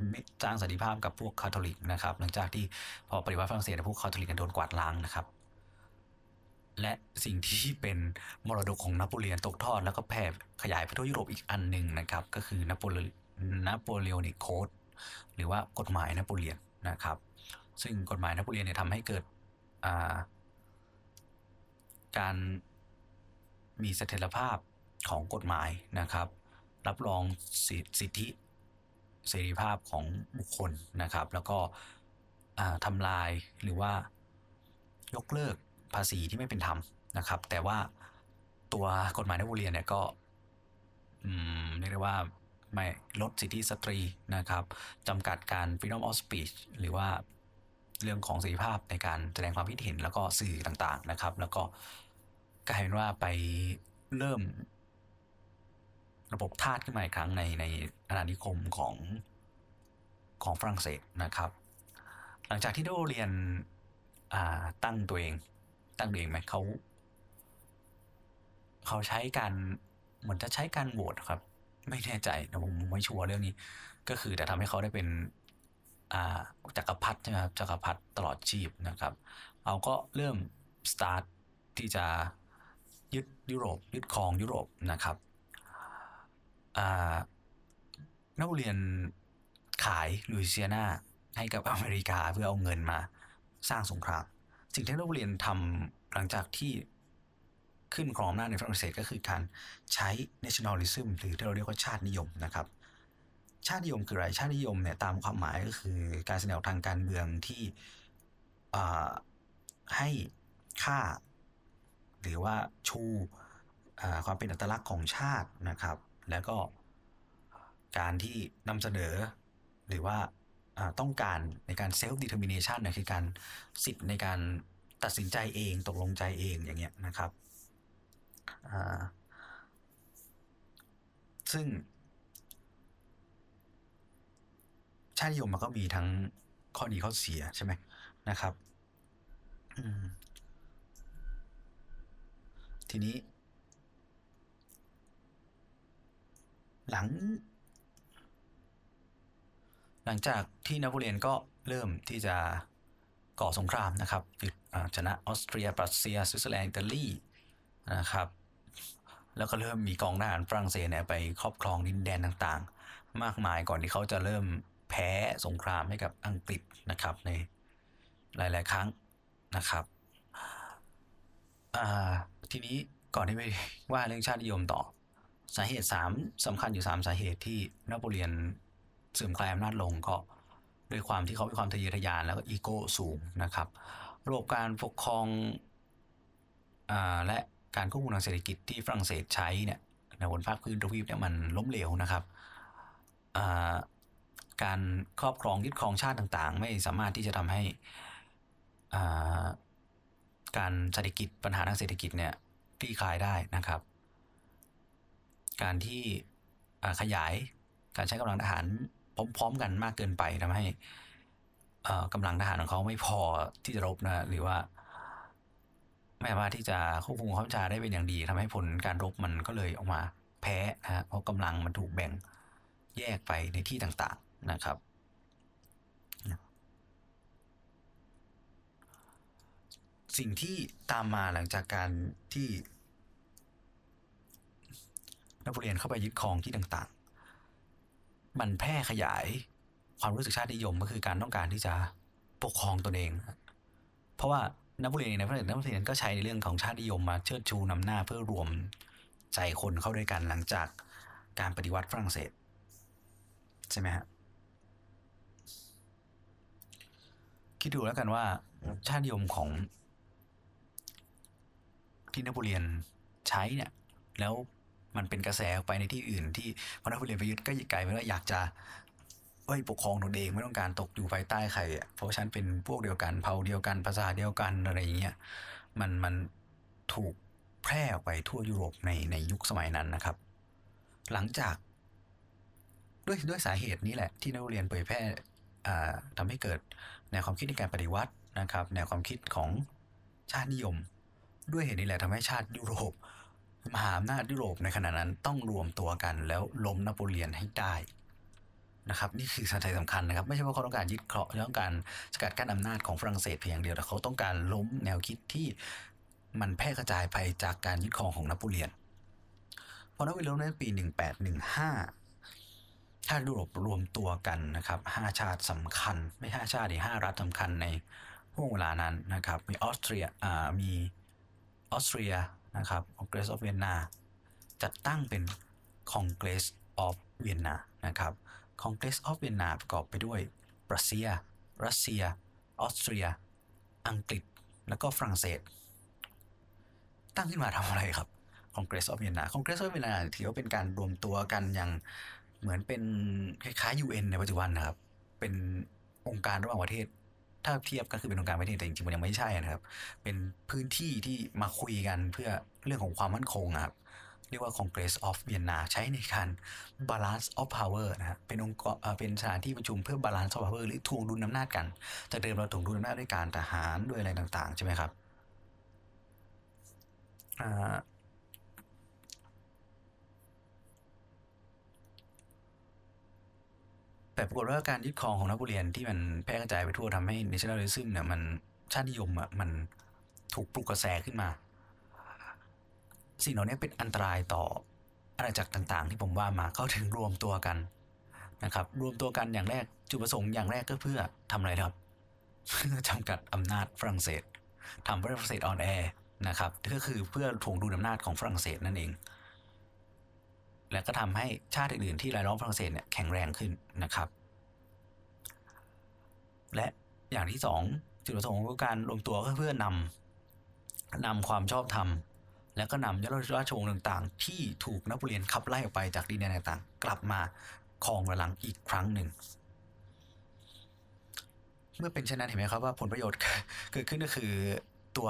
สร้างสันติภาพกับพวกคาทอลิกนะครับ หลังจากที่พอปฏิวัติฝรั่งเศสพวกคาทอลิกโดนกวาดล้างนะครับ และสิ่งที่เป็นมรดกของนโปเลียนตกทอด แล้วก็แผ่ขยายไปทั่วยุโรปอีกอันหนึ่งนะครับ ก็คือนโปเล Napoleonic Code หรือว่ากฎหมายนโปเลียนนะครับ ซึ่งกฎหมายนโปเลียนเนี่ยทำให้เกิดการมีเสถียรภาพของกฎหมายนะครับ รับรองสิทธิ เสรีภาพของบุคคลนะครับ แล้วก็ทำลายหรือว่ายกเลิกภาษีที่ไม่เป็นธรรมนะครับ แต่ว่าตัวกฎหมายนโปเลียนเนี่ยก็เรียกได้ว่าไม่ลดสิทธิสตรีนะครับจำกัดการ freedom of speech หรือว่าเรื่องของเสรีภาพในการแสดงความคิดเห็นแล้วก็สื่อต่างๆนะครับ แล้วก็กลายเป็นว่าไปเริ่ม ระบบทาสขึ้นมาอีกครั้งในในอาณานิคมของของฝรั่งเศสนะครับ หลังจากที่โดเรียนตั้งตัวเอง ตั้งตัวเองไหมเขาเขาใช้การเหมือนจะใช้การโหวตครับ ไม่แน่ใจนะผมไม่ชัวร์เรื่องนี้ ก็คือแต่ทำให้เขาได้เป็นจักรพรรดิใช่ไหมครับจักรพรรดิตลอดชีพนะครับเราก็เริ่มสตาร์ทที่จะยึดยุโรปยึดครองยุโรปนะครับ นักเรียนขายลุยเซียนาให้กับอเมริกาเพื่อเอาเงินมาสร้างสงคราม สิ่งที่นักเรียนทำหลังจากที่ขึ้นครองอำนาจในฝรั่งเศสก็คือการใช้ nationalism หรือที่เราเรียกว่าชาตินิยมนะครับ ชาตินิยมคืออะไร ชาตินิยมเนี่ยตามความหมายก็คือการแสดงทางการเมืองที่ให้ค่า หรือว่าชูความเป็นอัตลักษณ์ของชาตินะครับ แล้วก็การที่นำเสนอ หรือว่าต้องการในการ self-determination นะคือการสิทธิ์ในการตัดสินใจเองตกลงใจเองอย่างเงี้ยนะครับ ซึ่ง ชาตินิยมมันก็มีทั้งข้อดีข้อเสียใช่ไหมนะครับทีนี้ หลัง หลังจากที่นโปเลียนก็เริ่มที่จะก่อสงครามนะครับชนะออสเตรียปรัสเซียสวิตเซอร์แลนด์อิตาลีนะครับแล้วก็เริ่มมีกองทหารฝรั่งเศสเนี่ยไปครอบครองดินแดนต่างๆ มากมายก่อนที่เขาจะเริ่มแพ้สงครามให้กับอังกฤษนะครับในหลาย ๆ ครั้งนะครับทีนี้ก่อนที่ไปว่าเรื่องชาตินิยมต่อ สาเหตุสามสำคัญอยู่สามสาเหตุที่นโปเลียนเสื่อมคลายอำนาจลงก็ด้วยความที่เขามีความทะเยอทะยานแล้วก็อีโก้สูงนะครับระบบการปกครองอและการควบคุมทางเศรษฐกิจที่ฝรั่งเศสใช้เนี่ยในบนภาคพื้นทวีปเนี่ยมันล้มเหลวนะครับการครอบครองยึดครองชาติต่างๆ ไม่สามารถที่จะทำให้การเศรษฐกิจปัญหาทางเศรษฐกิจเนี่ยคลี่คลายได้นะครับ การที่ขยายการใช้กำลังทหารพร้อมๆกันมากเกินไปทำให้กำลังทหารของเขาไม่พอที่จะรบนะหรือว่าไม่สามารถที่จะควบคุมข้ามชาได้เป็นอย่างดี ทำให้ผลการรบมันก็เลยออกมาแพ้นะฮะเพราะกำลังมันถูกแบ่งแยกไปในที่ต่างๆนะครับ สิ่งที่ตามมาหลังจากการที่ นโปเลียนเข้าไปยึดครองที่ต่างๆ มันแพร่ขยายความรู้สึกชาตินิยมก็คือการต้องการที่จะปกครองตนเอง เพราะว่านโปเลียนในฝรั่งเศนโปเลียนก็ใช้ในเรื่องของชาตินิยมมาเชิดชูนำหน้าเพื่อรวมใจคนเข้าด้วยกันหลังจากการปฏิวัติฝรั่งเศส ใช่ไหมฮะคิดดูแล้วกันว่า ชาตินิยมของที่นโปเลียนใช้เนี่ย แล้ว มันเป็นกระแสออกไปในที่อื่น ที่พอนโปเลียนไปยึดก็กลายเป็นว่าอยากจะเอ้ยปกครองตนเองไม่ต้องการตกอยู่ภายใต้ใครอะเพราะฉันเป็นพวกเดียวกันเผ่าเดียวกันภาษาเดียวกันอะไรอย่างเงี้ยมันมันถูกแพร่ออกไปทั่วยุโรปในในยุคสมัยนั้นนะครับ หลังจาก ด้วยด้วยสาเหตุนี้แหละ ที่นักเรียนเผยแพร่ทำให้เกิดแนวความคิดในการปฏิวัตินะครับ แนวความคิดของชาตินิยม ด้วยเหตุนี้แหละทำให้ชาติยุโรป มหาอำนาจยุโรปในขณะนั้นต้องรวมตัวกันแล้วล้มนโปเลียนให้ได้นะครับนี่คือสาเหตุสำคัญนะครับ ไม่ใช่ว่าเขาต้องการยึดเคราะห์ต้องการสกัดกั้นอำนาจของฝรั่งเศสเพียงเดียวแต่เขาต้องการล้มแนวคิดที่มันแพร่กระจายไปจากการยึดครองของนโปเลียนพอนโปเลียนในปี 1815 ชาติยุโรปรวมตัวกันนะครับห้าชาติสำคัญ ไม่ห้าชาติดิห้ารัฐสำคัญในห่วงเวลานั้นนะครับ มีออสเตรียอ่ามีออสเตรีย นะครับ Congress of Vienna จัดตั้งเป็น Congress of Vienna นะครับ Congress of Vienna ประกอบไปด้วยปรัสเซีย รัสเซีย ออสเตรีย อังกฤษ แล้วก็ฝรั่งเศส ตั้งขึ้นมาทำอะไรครับ Congress of Vienna Congress of Vienna ถือว่าเป็นการรวมตัวกันอย่างเหมือนเป็นคล้ายๆ UN ในปัจจุบันนะครับ เป็นองค์การระหว่างประเทศ ถ้าเทียบก็คือเป็นองค์การประเทศแต่จริงๆมันยังไม่ใช่นะครับ เป็นพื้นที่ที่มาคุยกันเพื่อเรื่องของความมั่นคงครับเรียกว่า Congress of Vienna ใช้ในการ balance of power นะเป็นองค์กรเป็นสถานที่ประชุมเพื่อ balance of power หรือถ่วงดุลอำนาจกัน แต่เดิมเราถ่วงดุลอำนาจด้วยการทหารด้วยอะไรต่างๆ ใช่ไหมครับ แต่ปรากฏว่าการยึดครองของนโปเลียนที่มันแพร่กระจายไปทั่วทำให้ nationalism เนี่ยมันชาตินิยมอะมันถูกปลุกกระแสขึ้นมา สิ่งเหล่านี้เป็นอันตรายต่ออาณาจักรต่าง ๆ ที่ผมว่ามาเขาถึงรวมตัวกันนะครับ รวมตัวกันอย่างแรกจุดประสงค์อย่างแรกก็เพื่อทำอะไรครับเพื่อจำกัดอำนาจฝรั่งเศสทำฝรั่งเศสออนแอร์นะครับก็คือเพื่อทวงดุลอำนาจของฝรั่งเศสนั่นเอง และก็ทำให้ชาติอื่นๆที่รายล้อมฝรั่งเศสเนี่ยแข็งแรงขึ้นนะครับ และอย่างที่สองจุดประสงค์ของการรวมตัวก็เพื่อนำนำความชอบธรรม แล้วก็นำยอดราชวงศ์ต่างๆ ที่ถูกนโปเลียนขับไล่ออกไปจากดินแดนต่างๆ กลับมาครองระลังอีกครั้งหนึ่ง เมื่อเป็นเช่นนั้นเห็นไหมครับว่าผลประโยชน์เกิดขึ้นก็คือตัว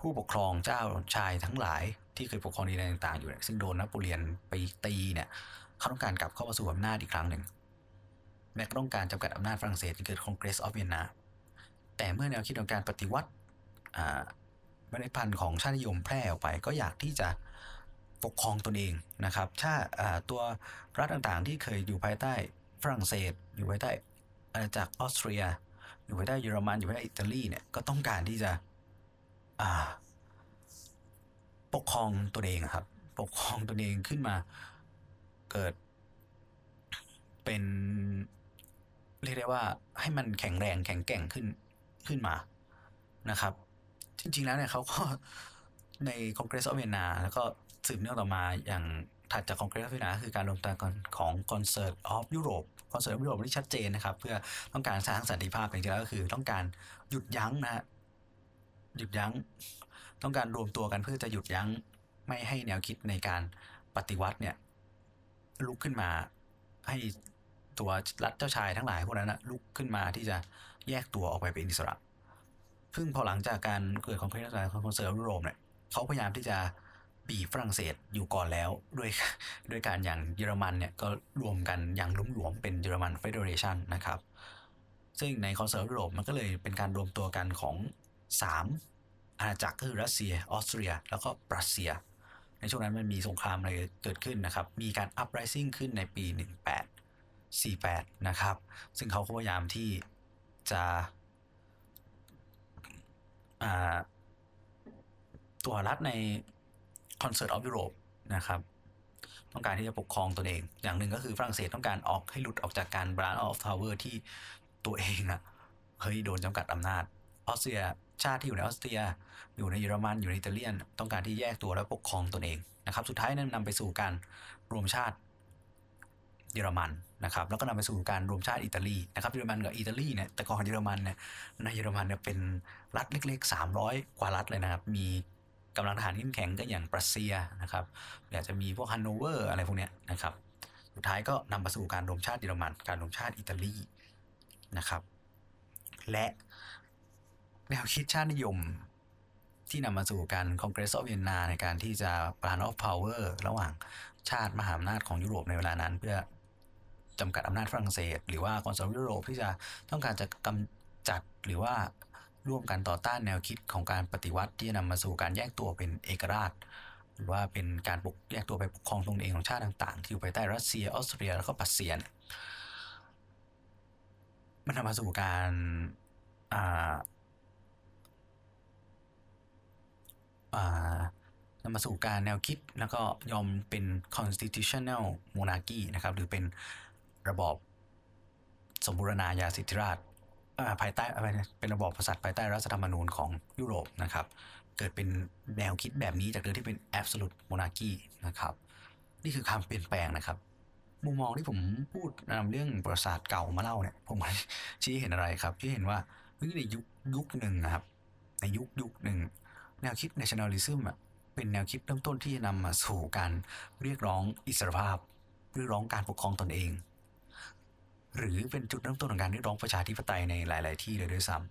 ผู้ปกครองเจ้าชายทั้งหลาย ที่เคยปกครองดินแดนต่างๆอยู่ซึ่งโดนนโปเลียนไปตีเนี่ยเขาต้องการกลับเข้ามาสู่อำนาจอีกครั้งหนึ่งแล้วก็ต้องการจำกัดอำนาจฝรั่งเศสเกิด Congress of Vienna แต่เมื่อแนวคิดของการปฏิวัติเมล็ดพันธุ์ของชาตินิยมแพร่ออกไป ก็อยากที่จะปกครองตนเองนะครับถ้าตัวรัฐต่างๆ ที่เคยอยู่ภายใต้ฝรั่งเศส อยู่ภายใต้อาณาจักรออสเตรีย อยู่ภายใต้เยอรมันอยู่ภายใต้อิตาลีเนี่ยก็ต้องการที่จะ ปกครองตนเองครับ ปกครองตนเองขึ้นมา เกิด เป็น เรียกได้ว่า ให้มันแข็งแรงแข็งแกร่งขึ้นขึ้นมานะครับ จริง ๆ แล้วเนี่ยเขาก็ใน Congress of Vienna แล้วก็สืบเนื่องต่อมาอย่างถัดจาก Congress of Vienna คือการรวมตัวกันของ Concert of ยุโรปคอนเสิร์ตออฟยุโรปที่ชัดเจนนะครับ เพื่อต้องการสร้างสันติภาพจริงๆแล้วก็คือ ต้องการหยุดยั้งนะหยุดยั้ง ต้องการรวมตัวกันเพื่อจะหยุดยั้งไม่ให้แนวคิดในการปฏิวัติเนี่ย ลุกขึ้นมาให้ตัวรัฐเจ้าชายทั้งหลายพวกนั้นนะลุกขึ้นมาที่จะแยกตัวออกไปเป็นอิสระ ซึ่งพอหลังจากการเกิดของเพลงของคอนเสิร์ตยุโรปเนี่ยเขาพยายามที่จะบีฝรั่งเศสอยู่ก่อนแล้วด้วยด้วยการอย่างเยอรมันเนี่ยก็รวมกันอย่างลุ่มหลวมเป็นเยอรมัน Federation นะครับ ซึ่งในคอนเสิร์ตยุโรปมันก็เลยเป็นการรวมตัวกันของ 3 อาณาจักรคือรัสเซีย ออสเตรีย แล้วก็ปรัสเซีย ในช่วงนั้นมันมีสงครามอะไรเกิดขึ้นนะครับ มีการ uprising ขึ้นในปี 1848 นะครับ ซึ่งเขาพยายามที่จะตัวรัฐใน Concert of Europe นะครับต้องการที่จะปกครองตนเอง อย่างหนึ่งก็คือฝรั่งเศสต้องการออกให้หลุดออกจากการ balance of power ที่ตัวเองอะเฮ้ยโดนจำกัดอำนาจออสเตรีย ชาติที่อยู่ในออสเตรีย อยู่ในเยอรมันอยู่ในอิตาเลียน ต้องการที่แยกตัวและปกครองตนเองนะครับ สุดท้ายนั้นนำไปสู่การรวมชาติเยอรมันนะครับแล้วก็นำไปสู่การรวมชาติอิตาลีนะครับเยอรมันกับอิตาลีเนี่ยแต่ก่อนเยอรมันเนี่ยในเยอรมันเนี่ยเป็นรัฐเล็กๆ 300 กว่ารัฐเลยนะครับ มีกำลังทหารเข้มแข็งก็อย่างปรัสเซียนะครับอยากจะมีพวกฮันโนเวอร์อะไรพวกเนี้ยนะครับสุดท้ายก็นำมาสู่การรวมชาติเยอรมัน การรวมชาติอิตาลีนะครับ และ แนวคิดชาตินิยม ที่นำมาสู่การ Congress of Vienna ในการที่จะ balance of power ระหว่างชาติมหาอำนาจของยุโรปในเวลานั้น เพื่อจำกัดอำนาจฝรั่งเศส หรือว่า Concert of ยุโรปที่จะต้องการจะกำจัดหรือว่าร่วมกันต่อต้านแนวคิดของการปฏิวัติที่จะนำมาสู่การแยกตัวเป็นเอกราช หรือว่าเป็นการปกแยกตัวไปปกครองตนเองของชาติต่างๆ ที่อยู่ภายใต้รัสเซียออสเตรียแล้วก็ปรัสเซียมันนำมาสู่การอ่า นำมาสู่การแนวคิดแล้วก็ยอมเป็น constitutional monarchy นะครับ หรือเป็นระบอบสมบูรณาญาสิทธิราชภายใต้เป็นระบอบกษัตริย์ภายใต้รัฐธรรมนูญของยุโรปนะครับ เกิดเป็นแนวคิดแบบนี้จากเดิมที่เป็น absolute monarchy นะครับ นี่คือการเปลี่ยนแปลงนะครับ มุมมองที่ผมพูดนำเรื่องประวัติศาสตร์เก่ามาเล่าเนี่ย ผมชี้เห็นอะไรครับชี้เห็นว่าในยุคยุคหนึ่งนะครับ ในยุคยุคหนึ่ง แนวคิด nationalism เป็นแนวคิดเริ่มต้นที่จะนำมาสู่การเรียกร้องอิสรภาพ เรียกร้องการปกครองตนเอง หรือเป็นจุดเริ่มต้นของการเรียกร้องประชาธิปไตยในหลาย ๆ ที่เลยด้วยซ้ำ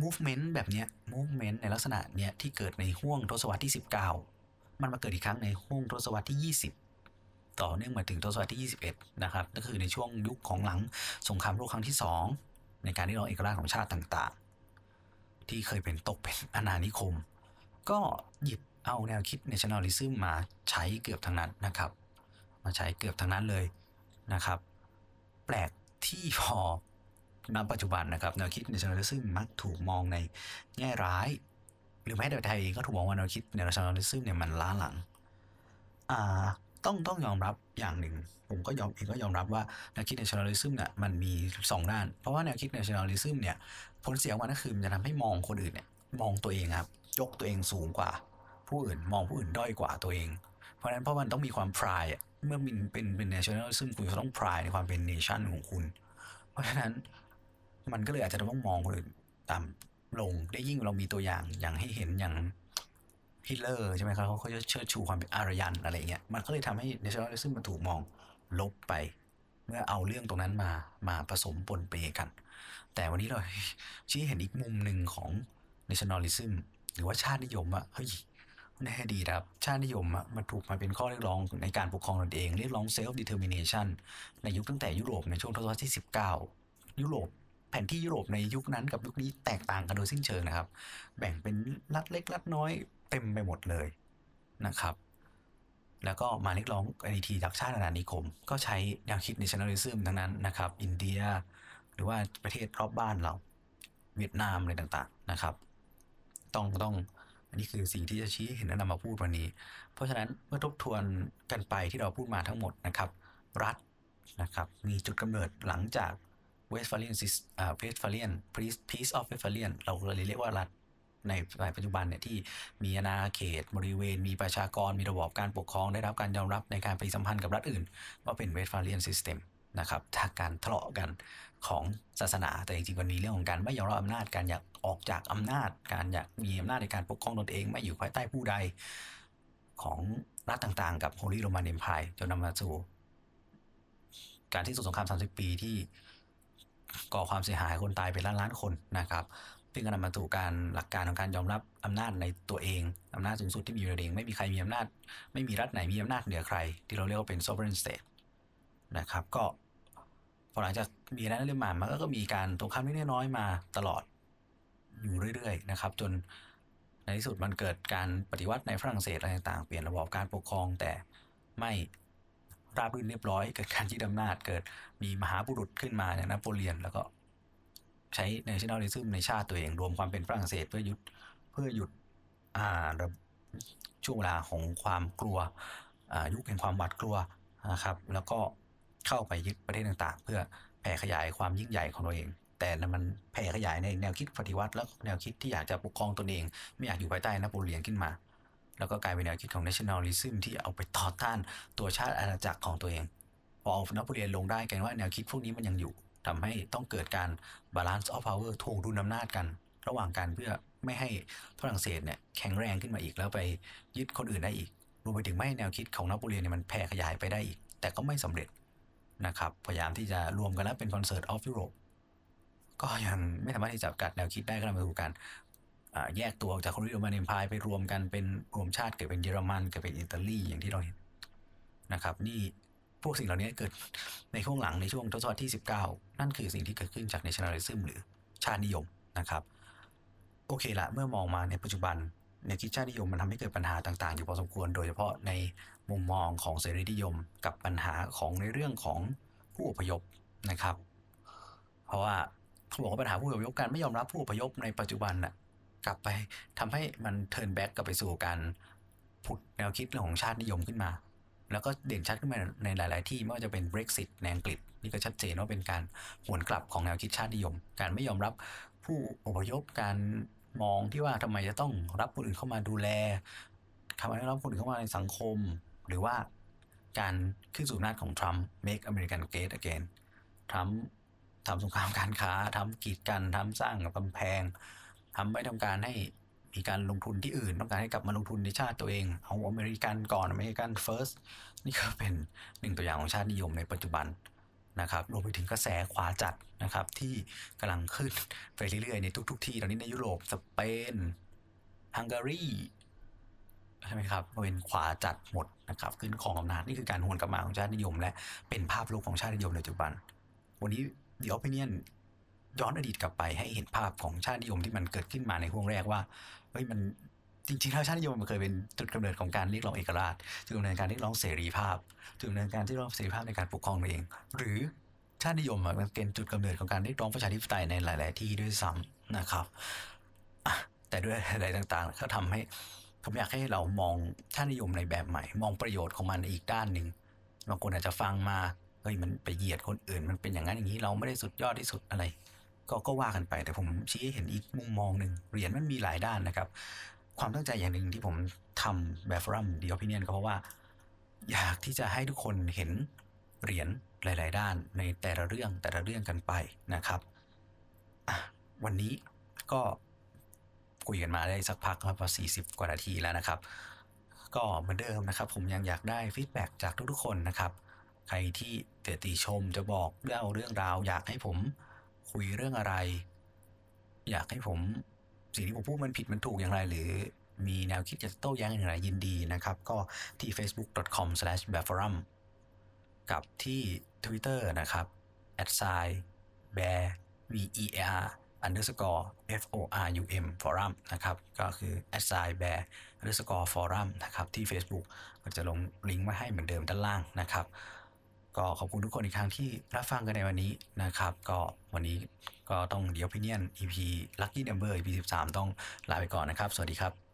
movement แบบเนี้ย movement ในลักษณะเนี้ยที่เกิดในห่วงทศวรรษที่ 19 มันมาเกิดอีกครั้งในห่วงทศวรรษที่ 20 ต่อเนื่องมาถึงทศวรรษที่ 21 นะครับก็คือในช่วงยุคของหลังสงครามโลกครั้งที่ 2 ในการที่เราเอกราชของชาติต่าง ที่เคยเป็นตกเป็นอาณานิคม ก็หยิบเอาแนวคิด nationalism มาใช้เกือบทั้งนั้นนะครับ มาใช้เกือบทั้งนั้นเลยนะครับ แปลกที่พอณปัจจุบันนะครับแนวคิด nationalism มักถูกมองในแง่ร้าย หรือแม้แต่ไทยเองก็ถูกมองว่าแนวคิด nationalism เนี่ยมันล้าหลัง อ่า ต้องต้องยอมรับอย่างหนึ่ง ผมก็ยอมเองก็ยอมรับว่าแนวคิด nationalism เนี่ยมันมีสองด้าน เพราะว่าแนวคิด nationalism เนี่ยผลเสียของมันก็คือมันจะทำให้มองคนอื่นเนี่ยมองตัวเองครับ ยกตัวเองสูงกว่า ผู้อื่นมองผู้อื่นด้อยกว่าตัวเอง เพราะฉะนั้นเพราะมันต้องมีความพรายเมื่อมันเป็นเป็น national ซึ่งคุณจะต้องพรายในความเป็น nation ของคุณ เพราะฉะนั้นมันก็เลยอาจจะต้องมองคนอื่นต่ำลงได้ยิ่งเรามีตัวอย่างอย่างให้เห็นอย่าง ฮิตเลอร์ใช่ไหมครับเขาเขาจะเชิดชูความเป็นอารยันอะไรเงี้ยมันก็เลยทำให้ nationalism มันถูกมองลบไป เมื่อเอาเรื่องตรงนั้นมามาผสมปนเปกัน แต่วันนี้เราชี้เห็นอีกมุมหนึ่งของ nationalism หรือว่าชาตินิยมอะเฮ้ยในอดีตครับชาตินิยมอะมันถูกมาเป็นข้อเรียกร้องในการปกครองตนเอง เรียกร้อง self determination ในยุคตั้งแต่ยุโรปในช่วงทศวรรษที่ 19 ยุโรปแผนที่ยุโรปในยุคนั้นกับยุคนี้แตกต่างกันโดยสิ้นเชิงนะครับ แบ่งเป็นรัฐเล็กรัฐน้อย เต็มไปหมดเลยนะครับ แล้วก็มาเรียกร้องไอทีจากชาติอาณานิคม ก็ใช้แนวคิด nationalism ทั้งนั้นนะครับ อินเดีย หรือว่าประเทศรอบบ้านเรา เวียดนามอะไรต่างๆนะครับ ต้องต้องอันนี้คือสิ่งที่จะชี้เห็นและนำมาพูดวันนี้ เพราะฉะนั้นเมื่อทบทวนกันไปที่เราพูดมาทั้งหมดนะครับ รัฐนะครับมีจุดกำเนิดหลังจากWestphalian sys อ่า Westphalian Peace of Westphalia เราเลยเรียกว่ารัฐ ในปัจจุบันเนี่ยที่มีอาณาเขตบริเวณ มีประชากรมีระบบการปกครองได้รับการยอมรับในการไปสัมพันธ์กับรัฐอื่น ว่าเป็น Westphalian system นะครับถ้าการทะเลาะกันของศาสนา แต่จริงๆมันมีเรื่องของการไม่ยอมรับอำนาจการอยากออกจากอำนาจ การอยากมีอำนาจในการปกครองตนเอง ไม่อยู่ภายใต้ผู้ใดของรัฐต่างๆ กับ Holy Roman Empire จนนำมาสู่การที่สุดสงคราม 30 ปีที่ก่อความเสียหายคนตายเป็นล้านล้านคนนะครับ ซึ่งก็นำมาสู่การหลักการของการยอมรับอำนาจในตัวเองอำนาจสูงสุดที่มีอยู่ในเอง ไม่มีใครมีอำนาจ ไม่มีรัฐไหนมีอำนาจเหนือใคร ที่เราเรียกว่าเป็น sovereign state นะครับก็พอหลังจากมีนั้นเรื่องมามันก็มีการตรงข้ามนิดน้อยมาตลอดอยู่เรื่อยๆนะครับ จนในที่สุดมันเกิดการปฏิวัติในฝรั่งเศสอะไรต่างๆ เปลี่ยนระบบการปกครองแต่ไม่ราบรื่นเรียบร้อย เกิดการยึดอำนาจเกิดมีมหาบุรุษขึ้นมาอย่างนโปเลียน แล้วก็ ใช้ nationalism ในชาติตัวเอง รวมความเป็นฝรั่งเศสเพื่อหยุดเพื่อหยุดอ่าช่วงเวลาของความกลัวยุคแห่งความหวาดกลัวนะครับ แล้วก็เข้าไปยึดประเทศต่างๆ เพื่อแผ่ขยายความยิ่งใหญ่ของตัวเอง แต่มันแผ่ขยายในแนวคิดปฏิวัติ และแนวคิดที่อยากจะปกครองตนเอง ไม่อยากอยู่ภายใต้นโปเลียนขึ้นมา แล้วก็กลายเป็นแนวคิดของ nationalism ที่เอาไปต่อต้านตัวชาติอาณาจักรของตัวเองพอเอานโปเลียนลงได้กันว่าแนวคิดพวกนี้มันยังอยู่ ทำให้ต้องเกิดการ balance of power ทวงดุลอำนาจกัน ระหว่างกันเพื่อไม่ให้ฝรั่งเศสเนี่ยแข็งแรงขึ้นมาอีกแล้วไปยึดคนอื่นได้อีกรวมไปถึงไม่ให้แนวคิดของนโปเลียนเนี่ยมันแผ่ขยายไปได้อีก แต่ก็ไม่สำเร็จนะครับ พยายามที่จะรวมกันแล้วเป็นคอนเสิร์ตออฟยุโรปก็ยังไม่สามารถที่จะกัดแนวคิดได้ก็นำไปสู่การแยกตัวออกจากคนริโรมันเอ็มพายไปรวมกันเป็นรวมชาติเกิดเป็นเยอรมันเกิดเป็นอิตาลีอย่างที่เราเห็นนะครับ นี่ พวกสิ่งเหล่านี้เกิดในช่วงหลังในช่วงทศวรรษที่ 19 นั่นคือสิ่งที่เกิดขึ้นจาก nationalism หรือชาตินิยมนะครับ โอเคละเมื่อมองมาในปัจจุบันในคิดชาตินิยมมันทำให้เกิดปัญหาต่างๆ อยู่พอสมควร โดยเฉพาะในมุมมองของเสรีนิยม กับปัญหาของในเรื่องของผู้อพยพนะครับ เพราะว่าเขาบอกว่าปัญหาผู้อพยพการไม่ยอมรับผู้อพยพในปัจจุบันน่ะกลับไปทำให้มันเทิร์นแบ็กกลับไปสู่การผุดแนวคิดเรื่องของชาตินิยมขึ้นมา แล้วก็เด่นชัดขึ้นมาในหลาย ๆ ที่ไม่ว่าจะเป็น Brexit ในอังกฤษนี่ก็ชัดเจนว่าเป็นการหวนกลับของแนวคิดชาตินิยม การไม่ยอมรับผู้อพยพการมองที่ว่าทำไมจะต้องรับคนอื่นเข้ามาดูแลทำไมต้องรับคนอื่นเข้ามาในสังคม หรือว่าการขึ้นสู่อำนาจของทรัมป์ make American great again ทรัมป์ทำสงครามการค้าทำกีดกันทำสร้างกำแพงทำไม่ทำการให้ มีการลงทุนที่อื่น ต้องการให้กลับมาลงทุนในชาติตัวเอง เอาอเมริกันก่อน American First นี่ก็เป็นหนึ่งตัวอย่างของชาตินิยมในปัจจุบันนะครับรวมไปถึงกระแสขวาจัดนะครับ ที่กำลังขึ้นไปเรื่อยๆในทุก ๆ ที่ตอนนี้ในยุโรปสเปนฮังการีใช่ไหมครับเป็นขวาจัดหมดนะครับขึ้นของอำนาจนี่คือการหวนกลับมาของชาตินิยม และเป็นภาพลบของชาตินิยมในปัจจุบัน วันนี้ The Opinion ย้อนอดีตกลับไปให้เห็นภาพของชาตินิยมที่มันเกิดขึ้นมาในช่วงแรกว่า เฮ้ยมันจริงๆแล้วชาตินิยมมันเคยเป็นจุดกำเนิดของการเรียกร้องเอกราชจุดกำเนิดการเรียกร้องเสรีภาพจุดกำเนิดการที่ร้องเสรีภาพในการปกครองตัวเอง หรือชาตินิยมมันเป็นจุดกำเนิดของการเรียกร้องประชาธิปไตยในหลาย ๆ ที่ด้วยซ้ำนะครับแต่ด้วยอะไรต่างๆก็ทำให้ผมอยากให้เรามองชาตินิยมในแบบใหม่ มองประโยชน์ของมันอีกด้านหนึ่งบางคนอาจจะฟังมาเฮ้ยมันไปเหยียดคนอื่น มันเป็นอย่างนั้นอย่างนี้เราไม่ได้สุดยอดที่สุดอะไร ก็ก็ว่ากันไป แต่ผมชี้ให้เห็นอีกมุมมองหนึ่งเหรียญมันมีหลายด้านนะครับ ความตั้งใจอย่างหนึ่งที่ผมทำแบบฟรัมดีออพิเนียนก็เพราะว่า อยากที่จะให้ทุกคนเห็นเหรียญหลาย ๆ ด้านในแต่ละเรื่องแต่ละเรื่องกันไปนะครับวันนี้ก็คุยกันมาได้สักพักครับพอ40 กว่านาทีแล้วนะครับ ก็เหมือนเดิมนะครับ ผมยังอยากได้ฟีดแบ็จากทุกๆคนนะครับ ใครที่เตติชมจะบอกเล่าเรื่องราว อยากให้ผม คุยเรื่องอะไร อยากให้ผมสิ่งที่ผมพูดมันผิดมันถูกอย่างไร หรือมีแนวคิดจะโต้แย้งอย่างไรยินดีนะครับ ก็ที่ facebook.com/bearforum กับที่ Twitter นะครับ @sign bear v e r underscore f o r u m forum นะครับ ก็คือ sign bear underscore forum นะครับ ที่ Facebook ก็จะลงลิงก์มาให้เหมือนเดิมด้านล่างนะครับ ก็ขอบคุณทุกคนอีกครั้งที่รับฟังกันในวันนี้นะครับ ก็วันนี้ก็ต้องเดี๋ยวพิเนียน EP Lucky Number EP 13 ต้องลาไปก่อนนะครับ สวัสดีครับ